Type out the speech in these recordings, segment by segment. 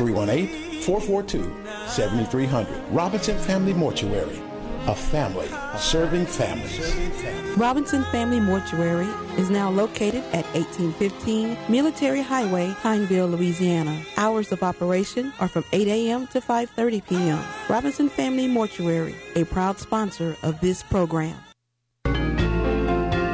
318 442 7300. Robinson Family Mortuary. A family serving families. Robinson Family Mortuary is now located at 1815 Military Highway, Pineville, Louisiana. Hours of operation are from 8 a.m. to 5:30 p.m. Robinson Family Mortuary, a proud sponsor of this program.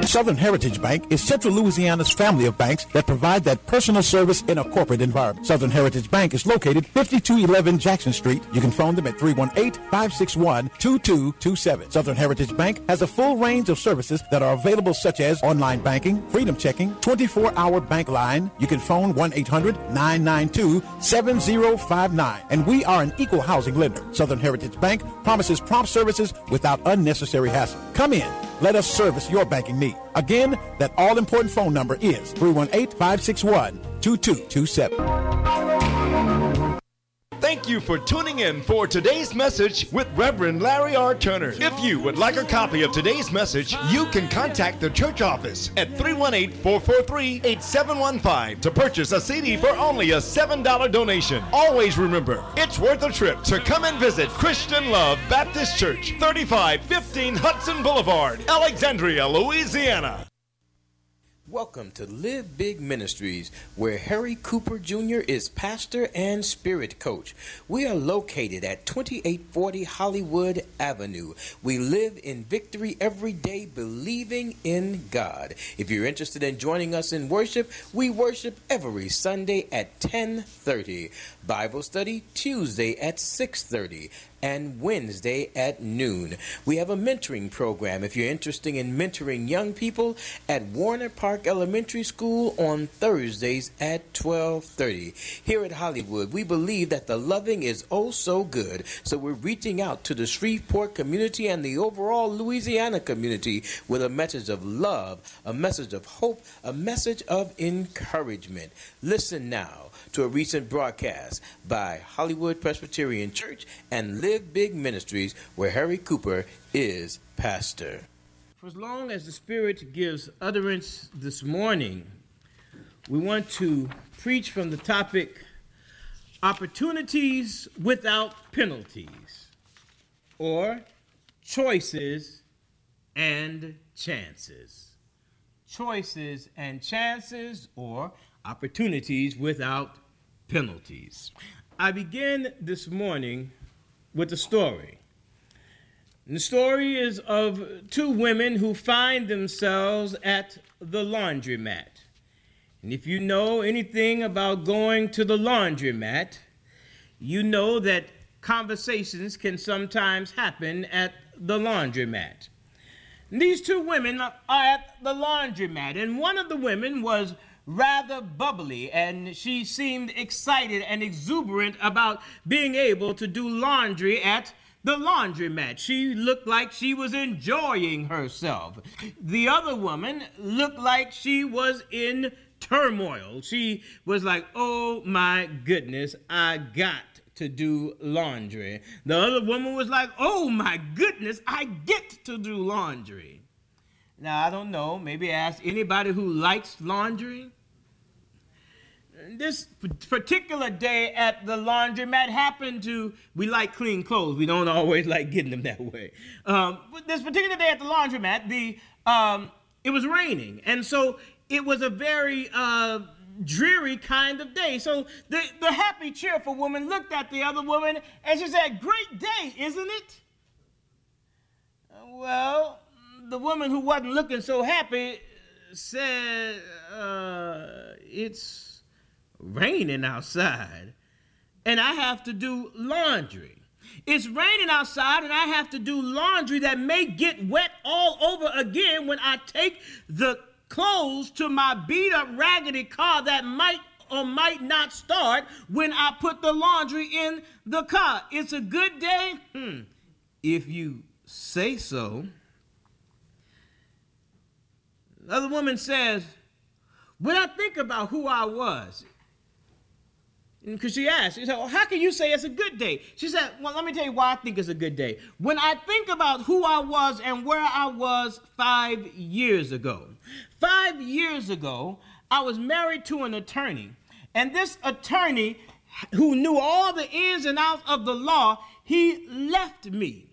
Southern Heritage Bank is Central Louisiana's family of banks that provide that personal service in a corporate environment. Southern Heritage Bank is located 5211 Jackson Street. You can phone them at 318-561-2227. Southern Heritage Bank has a full range of services that are available such as online banking, freedom checking, 24-hour bank line. You can phone 1-800-992-7059. And we are an equal housing lender. Southern Heritage Bank promises prompt services without unnecessary hassle. Come in. Let us service your banking need. Again, that all important phone number is 318 561 2227. Thank you for tuning in for today's message with Reverend Larry R. Turner. If you would like a copy of today's message, you can contact the church office at 318 443 8715 to purchase a CD for only a $7 donation. Always remember, it's worth a trip to come and visit Christian Love Baptist Church, 3515 Hudson Boulevard, Alexandria, Louisiana. Welcome to Live Big Ministries, where Harry Cooper Jr. is pastor and spirit coach. We are located at 2840 Hollywood Avenue. We live in victory every day, believing in God. If you're interested in joining us in worship, we worship every Sunday at 10:30. Bible study Tuesday at 6:30 and Wednesday at noon. We have a mentoring program if you're interested in mentoring young people at Werner Park Elementary School on Thursdays at 12:30. Here at Hollywood, we believe that the loving is oh so good, so we're reaching out to the Shreveport community and the overall Louisiana community with a message of love, a message of hope, a message of encouragement. Listen now to a recent broadcast by Hollywood Presbyterian Church and Live Big Ministries, where Harry Cooper is pastor. For as long as the Spirit gives utterance this morning, we want to preach from the topic Opportunities Without Penalties, or Choices and Chances. Choices and Chances, or Opportunities Without penalties. I begin this morning with a story. And the story is of two women who find themselves at the laundromat. And if you know anything about going to the laundromat, you know that conversations can sometimes happen at the laundromat. And these two women are at the laundromat, and one of the women was rather bubbly, and she seemed excited and exuberant about being able to do laundry at the laundromat. She looked like she was enjoying herself. The other woman looked like she was in turmoil. She was like, oh my goodness, I got to do laundry. The other woman was like, oh my goodness, I get to do laundry. Now, I don't know, maybe ask anybody who likes laundry this particular day at the laundromat happened to we like clean clothes. We don't always like getting them that way. Um, but this particular day at the laundromat the um, it was raining. And so it was a very uh, dreary kind of day. So the, the happy cheerful woman looked at the other woman and she said great day isn't it? Well the woman who wasn't looking so happy said uh, it's raining outside and I have to do laundry. It's raining outside and I have to do laundry that may get wet all over again when I take the clothes to my beat up raggedy car that might or might not start when I put the laundry in the car. It's a good day? Hmm. If you say so. Another woman says, when I think about who I was, because she asked, she said, well, how can you say it's a good day? She said, well, let me tell you why I think it's a good day. When I think about who I was and where I was five years ago, five years ago, I was married to an attorney, and this attorney who knew all the ins and outs of the law, he left me.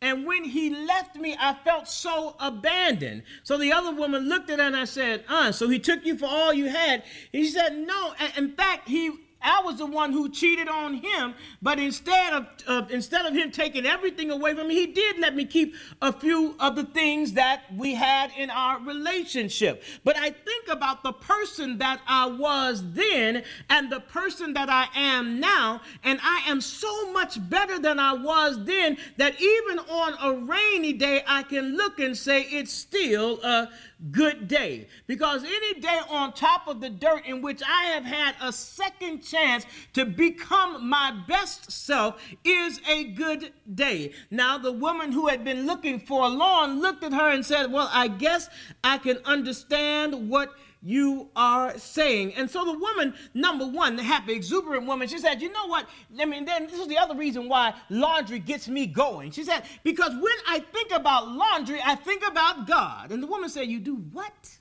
And when he left me, I felt so abandoned. So the other woman looked at her and I said, Uh, so he took you for all you had. He said, No. In fact, he I was the one who cheated on him, but instead of instead of him taking everything away from me, he did let me keep a few of the things that we had in our relationship. But I think about the person that I was then and the person that I am now, and I am so much better than I was then that even on a rainy day, I can look and say it's still a good day. Because any day on top of the dirt in which I have had a second chance to become my best self is a good day. Now, the woman who had been looking for long looked at her and said, Well, I guess I can understand what you are saying. And so the woman, number one, the happy, exuberant woman, she said, You know what? I mean, then this is the other reason why laundry gets me going. She said, Because when I think about laundry, I think about God. And the woman said, You do what?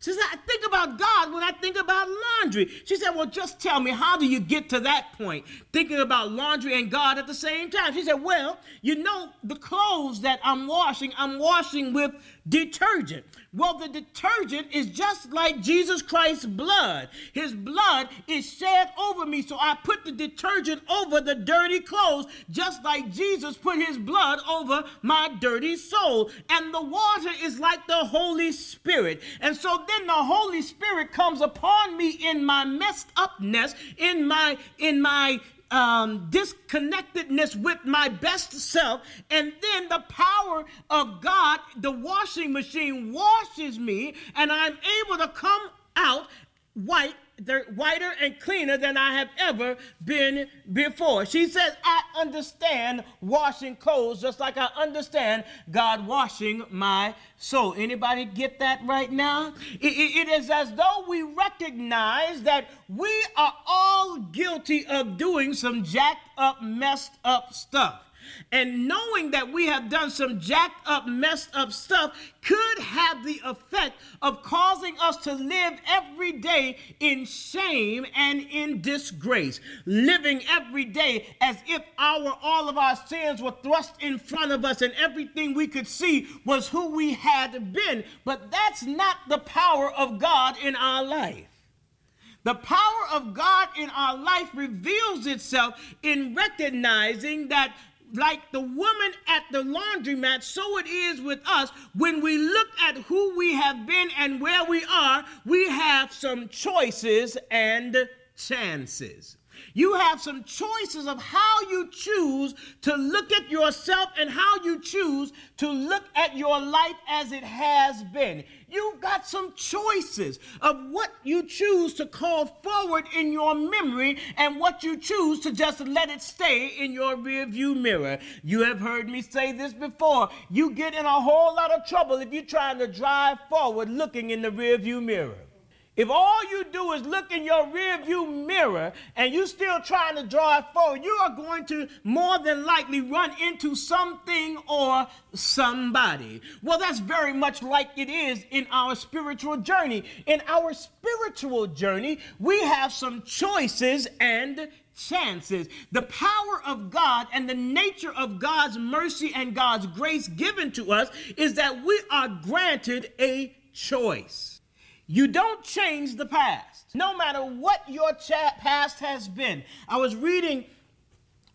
She said, I think about God when I think about laundry. She said, Well, just tell me, how do you get to that point, thinking about laundry and God at the same time? She said, Well, you know, the clothes that I'm washing, I'm washing with detergent. Well, the detergent is just like Jesus Christ's blood. His blood is shed over me, so I put the detergent over the dirty clothes, just like Jesus put his blood over my dirty soul. And the water is like the Holy Spirit. And so then the Holy Spirit comes upon me in my messed upness, in my in my um, disconnectedness with my best self, and then the power of God, the washing machine washes me, and I'm able to come out white they're whiter and cleaner than I have ever been before. She says, I understand washing clothes just like I understand God washing my soul. Anybody get that right now? it, it, it is as though we recognize that we are all guilty of doing some jacked up, messed up stuff. And knowing that we have done some jacked up, messed up stuff could have the effect of causing us to live every day in shame and in disgrace. Living every day as if our all of our sins were thrust in front of us and everything we could see was who we had been. But that's not the power of God in our life. The power of God in our life reveals itself in recognizing that like the woman at the laundromat, so it is with us. When we look at who we have been and where we are, we have some choices and chances. You have some choices of how you choose to look at yourself and how you choose to look at your life as it has been. You've got some choices of what you choose to call forward in your memory and what you choose to just let it stay in your rearview mirror. You have heard me say this before. You get in a whole lot of trouble if you're trying to drive forward looking in the rearview mirror. If all you do is look in your rearview mirror and you're still trying to drive forward, you are going to more than likely run into something or somebody. Well, that's very much like it is in our spiritual journey. In our spiritual journey, we have some choices and chances. The power of God and the nature of God's mercy and God's grace given to us is that we are granted a choice. You don't change the past, no matter what your past has been. I was reading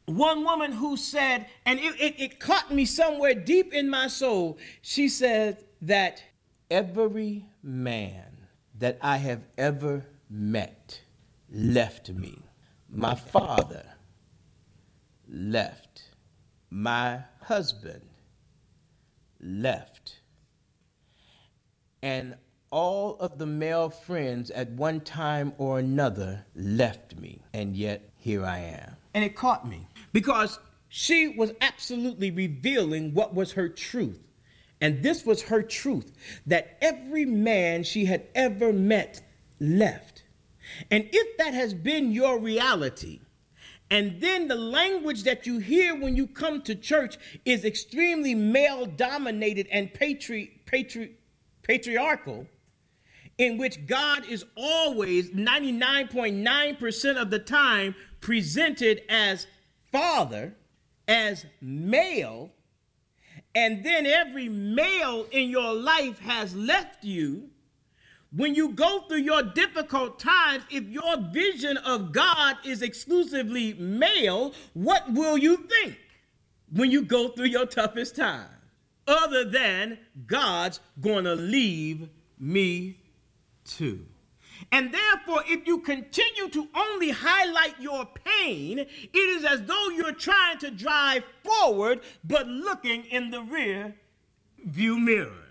one woman who said, and it, it, it caught me somewhere deep in my soul. She said that every man that I have ever met left me. My father left. My husband left. And all of the male friends at one time or another left me, and yet here I am. And it caught me because she was absolutely revealing what was her truth. And this was her truth that every man she had ever met left. And if that has been your reality, and then the language that you hear when you come to church is extremely male dominated and patri- patri- patriarchal, in which God is always 99.9% of the time presented as father, as male, and then every male in your life has left you, when you go through your difficult times, if your vision of God is exclusively male, what will you think when you go through your toughest time? Other than God's gonna leave me too. And therefore, if you continue to only highlight your pain, it is as though you're trying to drive forward but looking in the rear view mirror.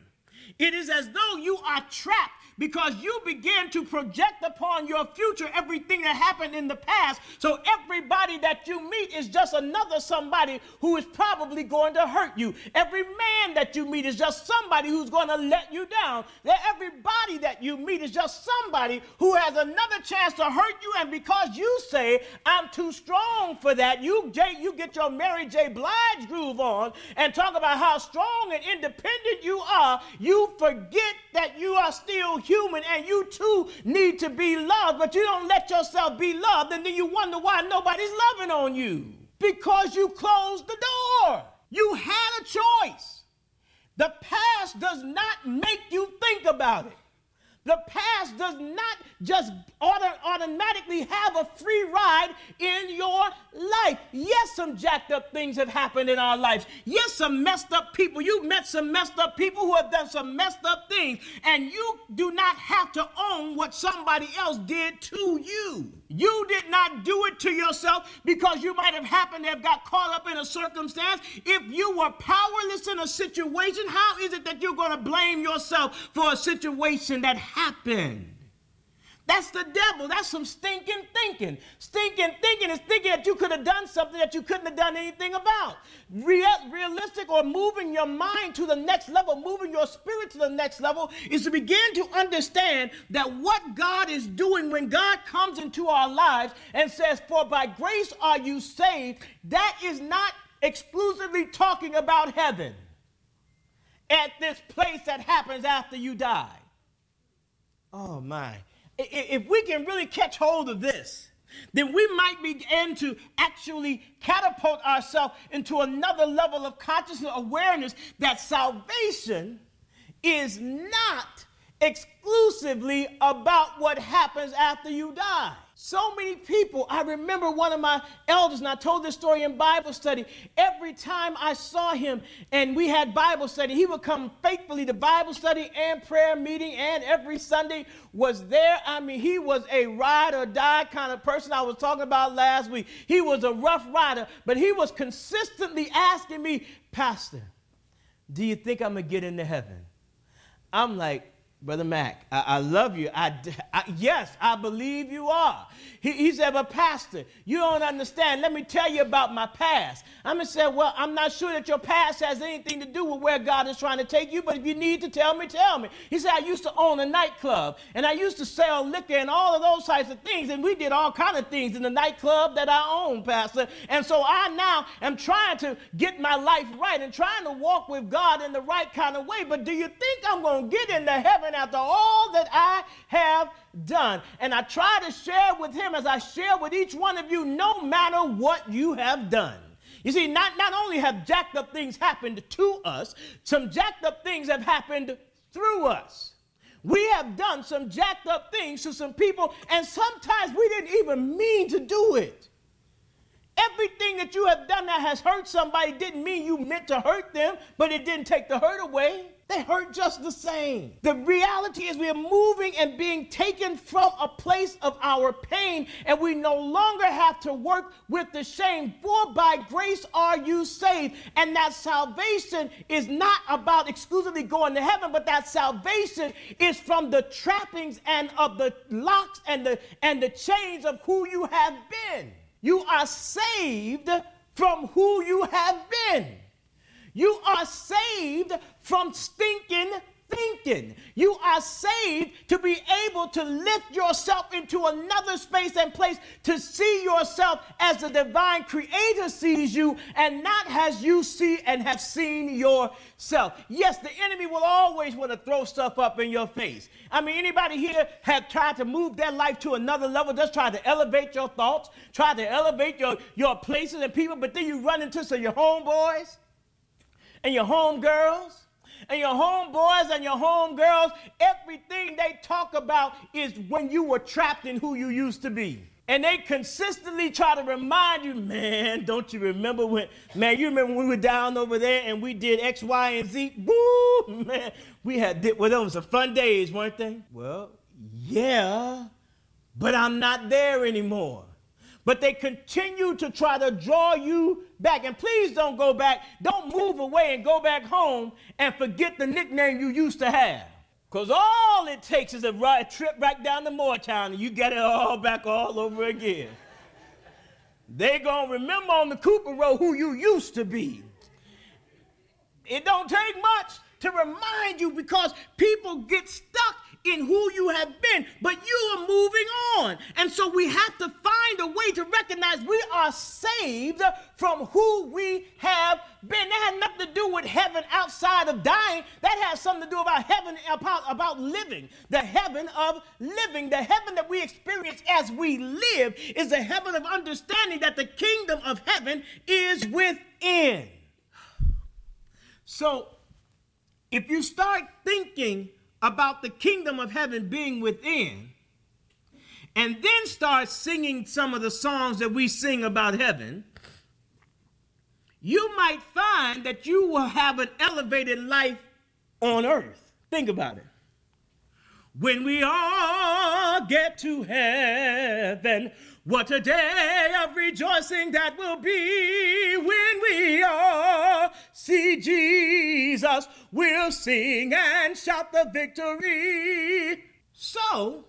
It is as though you are trapped because you begin to project upon your future everything that happened in the past. So everybody that you meet is just another somebody who is probably going to hurt you. Every man that you meet is just somebody who's going to let you down. Everybody that you meet is just somebody who has another chance to hurt you. And because you say, I'm too strong for that, you, Jay, you get your Mary J. Blige groove on and talk about how strong and independent you are, you forget that you are still human and you too need to be loved, but you don't let yourself be loved, and then you wonder why nobody's loving on you. Because you closed the door. You had a choice. The past does not make you think about it. The past does not just auto- automatically have a free ride in your life. Yes, some jacked up things have happened in our lives. Yes, some messed up people. You've met some messed up people who have done some messed up things, and you do not have to own what somebody else did to you. You did not do it to yourself because you might have happened to have got caught up in a circumstance. If you were powerless in a situation, how is it that you're going to blame yourself for a situation that happened? That's the devil. That's some stinking thinking. Stinking thinking is thinking that you could have done something that you couldn't have done anything about. Real, realistic or moving your mind to the next level, moving your spirit to the next level, is to begin to understand that what God is doing when God comes into our lives and says, For by grace are you saved, that is not exclusively talking about heaven at this place that happens after you die. Oh my if we can really catch hold of this, then we might begin to actually catapult ourselves into another level of consciousness awareness that salvation is not exclusively about what happens after you die. So many people, I remember one of my elders, and I told this story in Bible study. Every time I saw him and we had Bible study, he would come faithfully to Bible study and prayer meeting, and every Sunday was there. I mean, he was a ride or die kind of person I was talking about last week. He was a rough rider, but he was consistently asking me, Pastor, do you think I'm going to get into heaven? I'm like, Brother Mac, I, I love you. I, I, yes, I believe you are. He, he said, but Pastor, you don't understand. Let me tell you about my past. I'm going to say, well, I'm not sure that your past has anything to do with where God is trying to take you, but if you need to tell me, tell me. He said, I used to own a nightclub, and I used to sell liquor and all of those types of things, and we did all kind of things in the nightclub that I own, Pastor. And so I now am trying to get my life right and trying to walk with God in the right kind of way. But do you think I'm going to get into heaven after all that I have done. And I try to share with him as I share with each one of you, no matter what you have done. You see, not, not only have jacked up things happened to us, some jacked up things have happened through us. We have done some jacked up things to some people, and sometimes we didn't even mean to do it. Everything that you have done that has hurt somebody didn't mean you meant to hurt them, but it didn't take the hurt away. They hurt just the same. The reality is we are moving and being taken from a place of our pain, and we no longer have to work with the shame. For by grace are you saved. And that salvation is not about exclusively going to heaven, but that salvation is from the trappings and of the locks and the and the chains of who you have been. You are saved from who you have been. You are saved from stinking thinking. You are saved to be able to lift yourself into another space and place to see yourself as the divine creator sees you and not as you see and have seen yourself. Yes, the enemy will always want to throw stuff up in your face. I mean, anybody here have tried to move their life to another level, just try to elevate your thoughts, try to elevate your, your places and people, but then you run into some your homeboys and your homegirls and your homeboys and your homegirls, everything they talk about is when you were trapped in who you used to be. And they consistently try to remind you, man, don't you remember when, man, you remember when we were down over there and we did X, Y, and Z? Woo, man, we had, well, those were fun days, weren't they? Well, yeah, but I'm not there anymore but they continue to try to draw you back. And please don't go back. Don't move away and go back home and forget the nickname you used to have. Because all it takes is a ride, trip back down to Mooretown and you get it all back all over again. they going to remember on the Cooper Road who you used to be. It don't take much to remind you because people get stuck in who you have been, but you are moving on. And so we have to find a way to recognize we are saved from who we have been. That had nothing to do with heaven outside of dying. That has something to do about heaven, about, about living. The heaven of living. The heaven that we experience as we live is the heaven of understanding that the kingdom of heaven is within. So if you start thinking about the kingdom of heaven being within, and then start singing some of the songs that we sing about heaven, you might find that you will have an elevated life on earth. Think about it. When we all get to heaven, what a day of rejoicing that will be when we all see Jesus. We'll sing and shout the victory. So,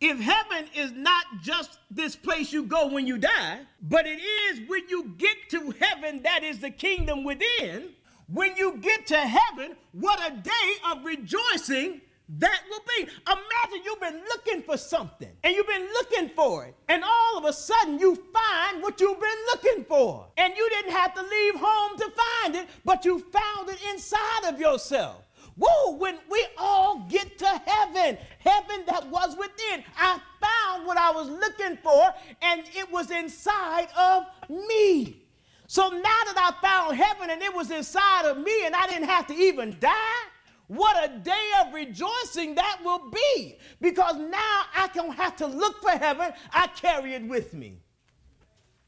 if heaven is not just this place you go when you die, but it is when you get to heaven that is the kingdom within, when you get to heaven, what a day of rejoicing that will be. Imagine you've been looking for something and you've been looking for it, and all of a sudden you find what you've been looking for. And you didn't have to leave home to find it, but you found it inside of yourself. Whoa, when we all get to heaven, heaven that was within, I found what I was looking for, and it was inside of me. So now that I found heaven and it was inside of me, and I didn't have to even die, what a day of rejoicing that will be because now I don't have to look for heaven, I carry it with me.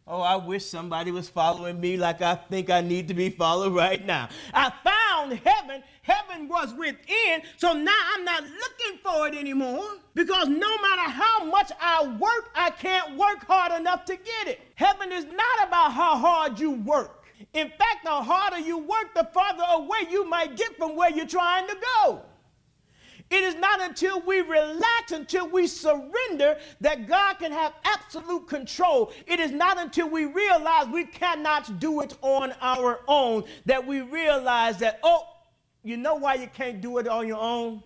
Oh, I wish somebody was following me like I think I need to be followed right now. I found heaven, heaven was within, so now I'm not looking for it anymore because no matter how much I work, I can't work hard enough to get it. Heaven is not about how hard you work. In fact, the harder you work, the farther away you might get from where you're trying to go. It is not until we relax, until we surrender, that God can have absolute control. It is not until we realize we cannot do it on our own that we realize that, oh, you know why you can't do it on your own?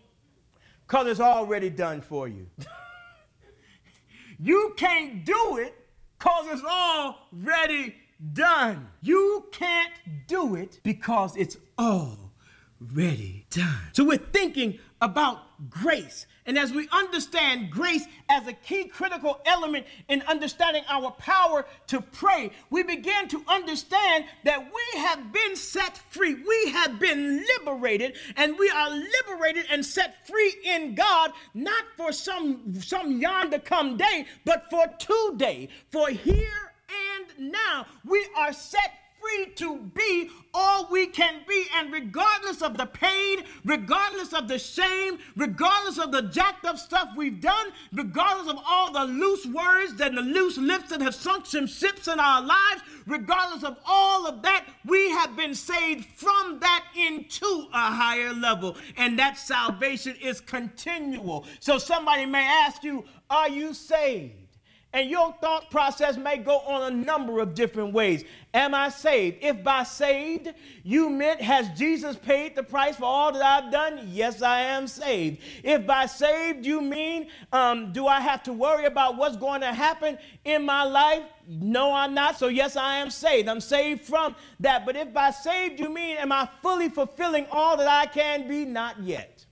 Because it's already done for you. you can't do it because it's already done. You can't do it because it's already done. So we're thinking about grace. And as we understand grace as a key critical element in understanding our power to pray, we begin to understand that we have been set free. We have been liberated, and we are liberated and set free in God, not for some, some yonder come day, but for today, for here and now. We are set free to be all we can be. And regardless of the pain, regardless of the shame, regardless of the jacked up stuff we've done, regardless of all the loose words and the loose lips that have sunk some ships in our lives, regardless of all of that, we have been saved from that into a higher level. And that salvation is continual. So somebody may ask you, Are you saved? And your thought process may go on a number of different ways. Am I saved? If by saved you meant, has Jesus paid the price for all that I've done? Yes, I am saved. If by saved you mean, um, do I have to worry about what's going to happen in my life? No, I'm not. So, yes, I am saved. I'm saved from that. But if by saved you mean, am I fully fulfilling all that I can be? Not yet.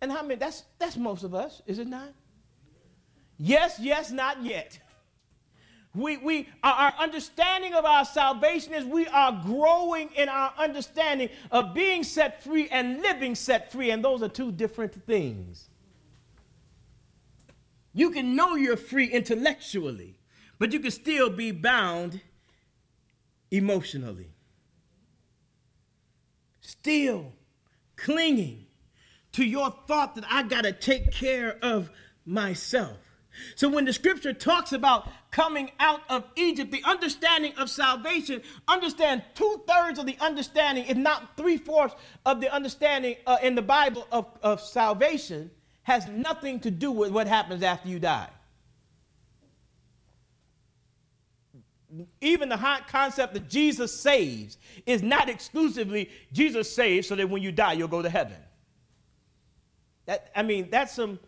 And how many? That's, that's most of us, is it not? Yes, yes, not yet. We, we, our understanding of our salvation is we are growing in our understanding of being set free and living set free, and those are two different things. You can know you're free intellectually, but you can still be bound emotionally. Still clinging to your thought that I got to take care of myself. So when the scripture talks about coming out of Egypt, the understanding of salvation, understand two thirds of the understanding, if not three fourths of the understanding uh, in the Bible of, of salvation, has nothing to do with what happens after you die. Even the hot concept that Jesus saves is not exclusively Jesus saves so that when you die, you'll go to heaven. That, I mean, that's some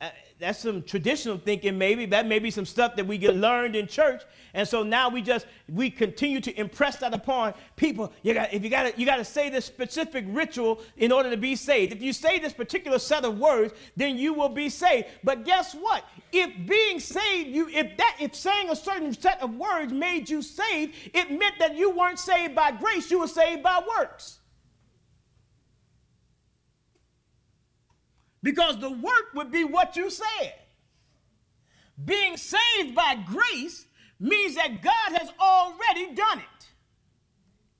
Uh, that's some traditional thinking maybe. That may be some stuff that we get learned in church. And so now we just we continue to impress that upon people. You got if you got to you got to say this specific ritual in order to be saved. If you say this particular set of words then you will be saved. But guess what? If being saved you if that if saying a certain set of words made you saved it meant that you weren't saved by grace you were saved by works because the work would be what you said. Being saved by grace means that God has already done it.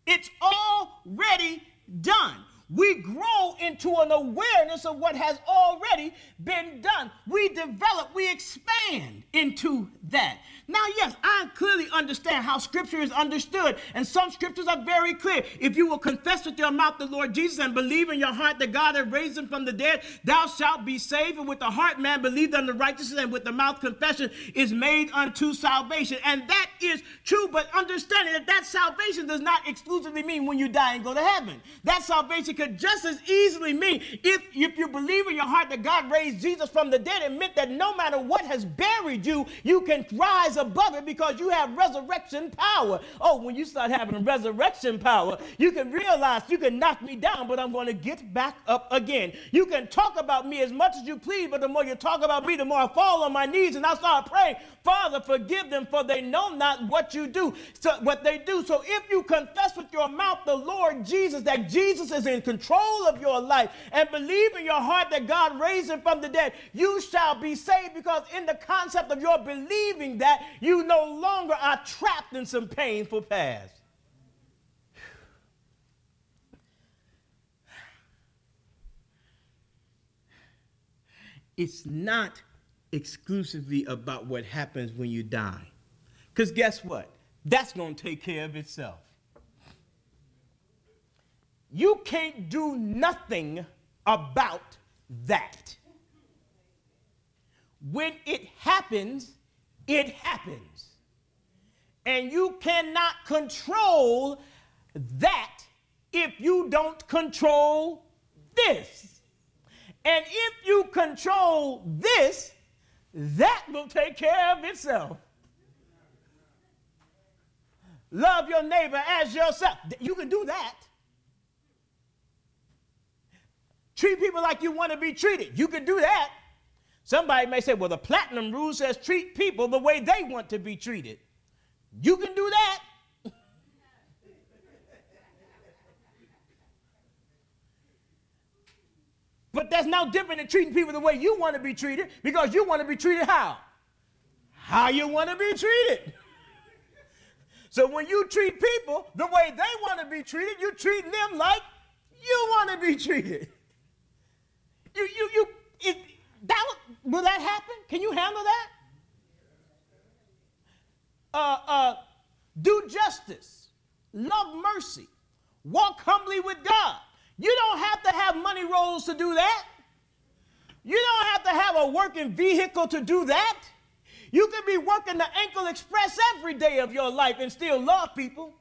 It's already done. We grow into an awareness of what has already been done. We develop, we expand into that. Now, yes, I clearly understand how scripture is understood, and some scriptures are very clear. If you will confess with your mouth the Lord Jesus and believe in your heart that God has raised him from the dead, thou shalt be saved. And with the heart man believed unto righteousness, and with the mouth confession is made unto salvation. And that is true, but understanding that that salvation does not exclusively mean when you die and go to heaven. That salvation could just as easily mean if, if you believe in your heart that God raised Jesus from the dead, it meant that no matter what has buried you, you can rise above it because you have resurrection power. Oh, when you start having resurrection power, you can realize you can knock me down, but I'm going to get back up again. You can talk about me as much as you please, but the more you talk about me, the more I fall on my knees and I start praying, Father, forgive them, for they know not what you do, so, what they do. So if you confess with your mouth the Lord Jesus, that Jesus is in control of your life, and believe in your heart that God raised him from the dead, you shall be saved because in the concept of your believing that, you no longer are trapped in some painful past. It's not exclusively about what happens when you die. Because guess what? That's going to take care of itself. You can't do nothing about that. When it happens, it happens. And you cannot control that if you don't control this. And if you control this, that will take care of itself. Love your neighbor as yourself. You can do that. Treat people like you want to be treated. You can do that. Somebody may say, well, the platinum rule says treat people the way they want to be treated. You can do that. but that's no different than treating people the way you want to be treated because you want to be treated how? How you want to be treated. so when you treat people the way they want to be treated, you treat them like you want to be treated. You, you, you, it, that, will that happen? Can you handle that? Uh, uh, do justice, love mercy, walk humbly with God. You don't have to have money rolls to do that. You don't have to have a working vehicle to do that. You can be working the Ankle Express every day of your life and still love people.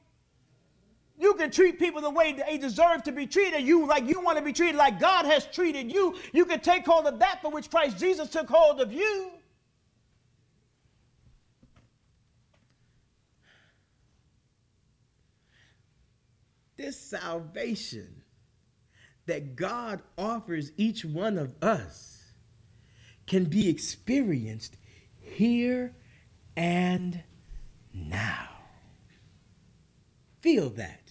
You can treat people the way they deserve to be treated. You like you want to be treated like God has treated you. You can take hold of that for which Christ Jesus took hold of you. This salvation that God offers each one of us can be experienced here and now. Feel that.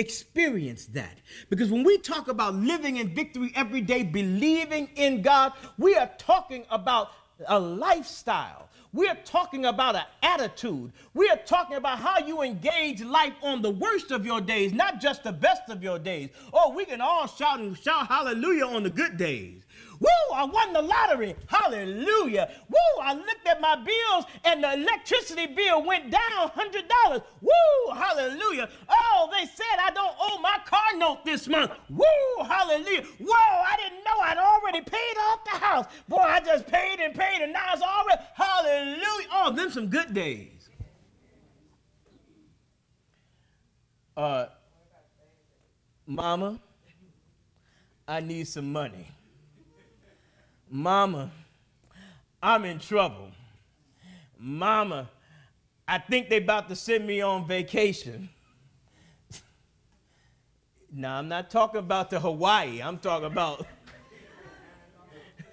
Experience that. Because when we talk about living in victory every day, believing in God, we are talking about a lifestyle. We're talking about an attitude. We are talking about how you engage life on the worst of your days, not just the best of your days. Oh, we can all shout and shout hallelujah on the good days. Woo, I won the lottery. Hallelujah. Woo, I looked at my bills and the electricity bill went down $100. Woo, hallelujah. Oh, they said I don't owe my car note this month. Woo, hallelujah. Whoa, I didn't know I'd already paid off the house. Boy, I just paid and paid and now it's already, hallelujah. Oh, them some good days. Uh, Mama, I need some money. Mama, I'm in trouble. Mama, I think they about to send me on vacation. now, I'm not talking about the Hawaii. I'm talking about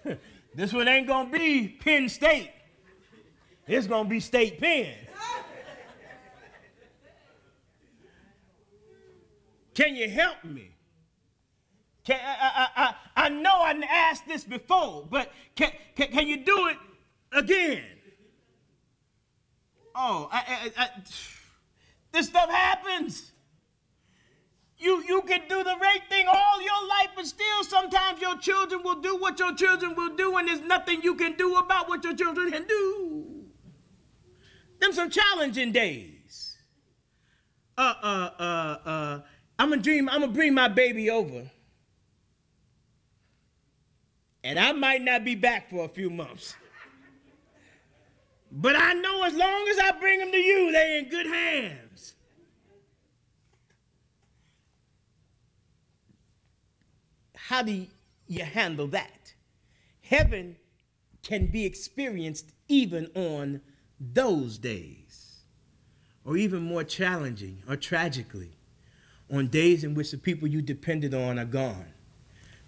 this one ain't gonna be Penn State. It's gonna be State Penn. Can you help me? Can, I, I, I know I asked this before, but can, can, can you do it again? Oh, I, I, this stuff happens. You, you can do the right thing all your life, but still sometimes your children will do what your children will do, and there's nothing you can do about what your children can do. Them some challenging days. Uh, uh, uh, uh, I'm gonna dream, I'm gonna bring my baby over and I might not be back for a few months. But I know as long as I bring them to you, they're in good hands. How do you handle that? Heaven can be experienced even on those days, or even more challenging or tragically, on days in which the people you depended on are gone,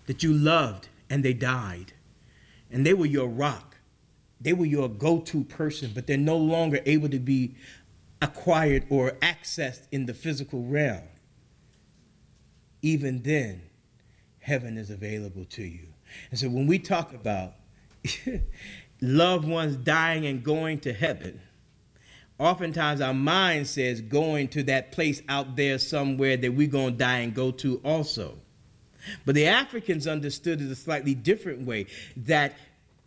that you loved and they died. And they were your rock. They were your go to person, but they're no longer able to be acquired or accessed in the physical realm. Even then, heaven is available to you. And so when we talk about loved ones dying and going to heaven, oftentimes our mind says going to that place out there somewhere that we're going to die and go to also. But the Africans understood it a slightly different way that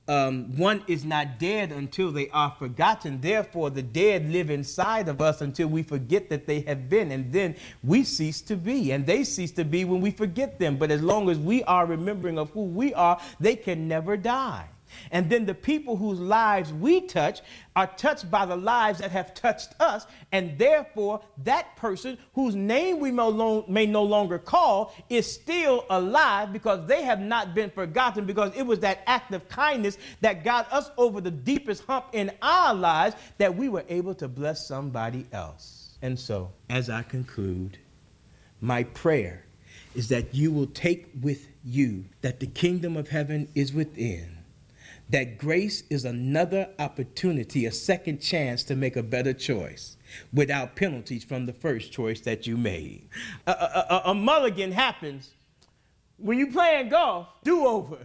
um, one is not dead until they are forgotten. Therefore, the dead live inside of us until we forget that they have been. And then we cease to be. And they cease to be when we forget them. But as long as we are remembering of who we are, they can never die. And then the people whose lives we touch are touched by the lives that have touched us. And therefore, that person whose name we may no longer call is still alive because they have not been forgotten because it was that act of kindness that got us over the deepest hump in our lives that we were able to bless somebody else. And so, as I conclude, my prayer is that you will take with you that the kingdom of heaven is within that grace is another opportunity, a second chance to make a better choice without penalties from the first choice that you made. A, a, a mulligan happens when you playing golf, do over.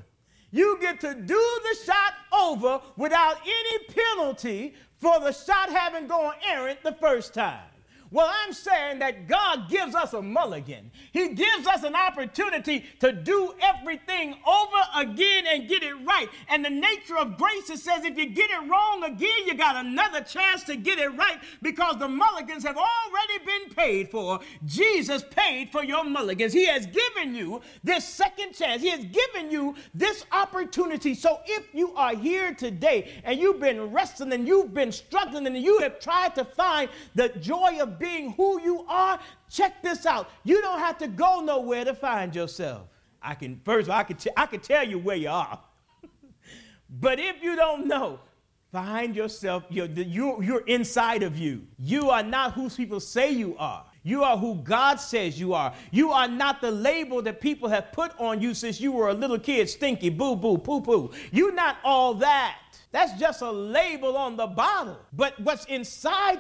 You get to do the shot over without any penalty for the shot having gone errant the first time. Well, I'm saying that God gives us a mulligan. He gives us an opportunity to do everything over again and get it right. And the nature of grace, it says if you get it wrong again, you got another chance to get it right because the mulligans have already been paid for. Jesus paid for your mulligans. He has given you this second chance. He has given you this opportunity. So if you are here today and you've been wrestling and you've been struggling and you have tried to find the joy of being who you are, check this out. You don't have to go nowhere to find yourself. I can first, I can, t- I can tell you where you are. but if you don't know, find yourself. You're, you're, you're inside of you. You are not who people say you are. You are who God says you are. You are not the label that people have put on you since you were a little kid stinky, boo boo, poo poo. You're not all that. That's just a label on the bottle. But what's inside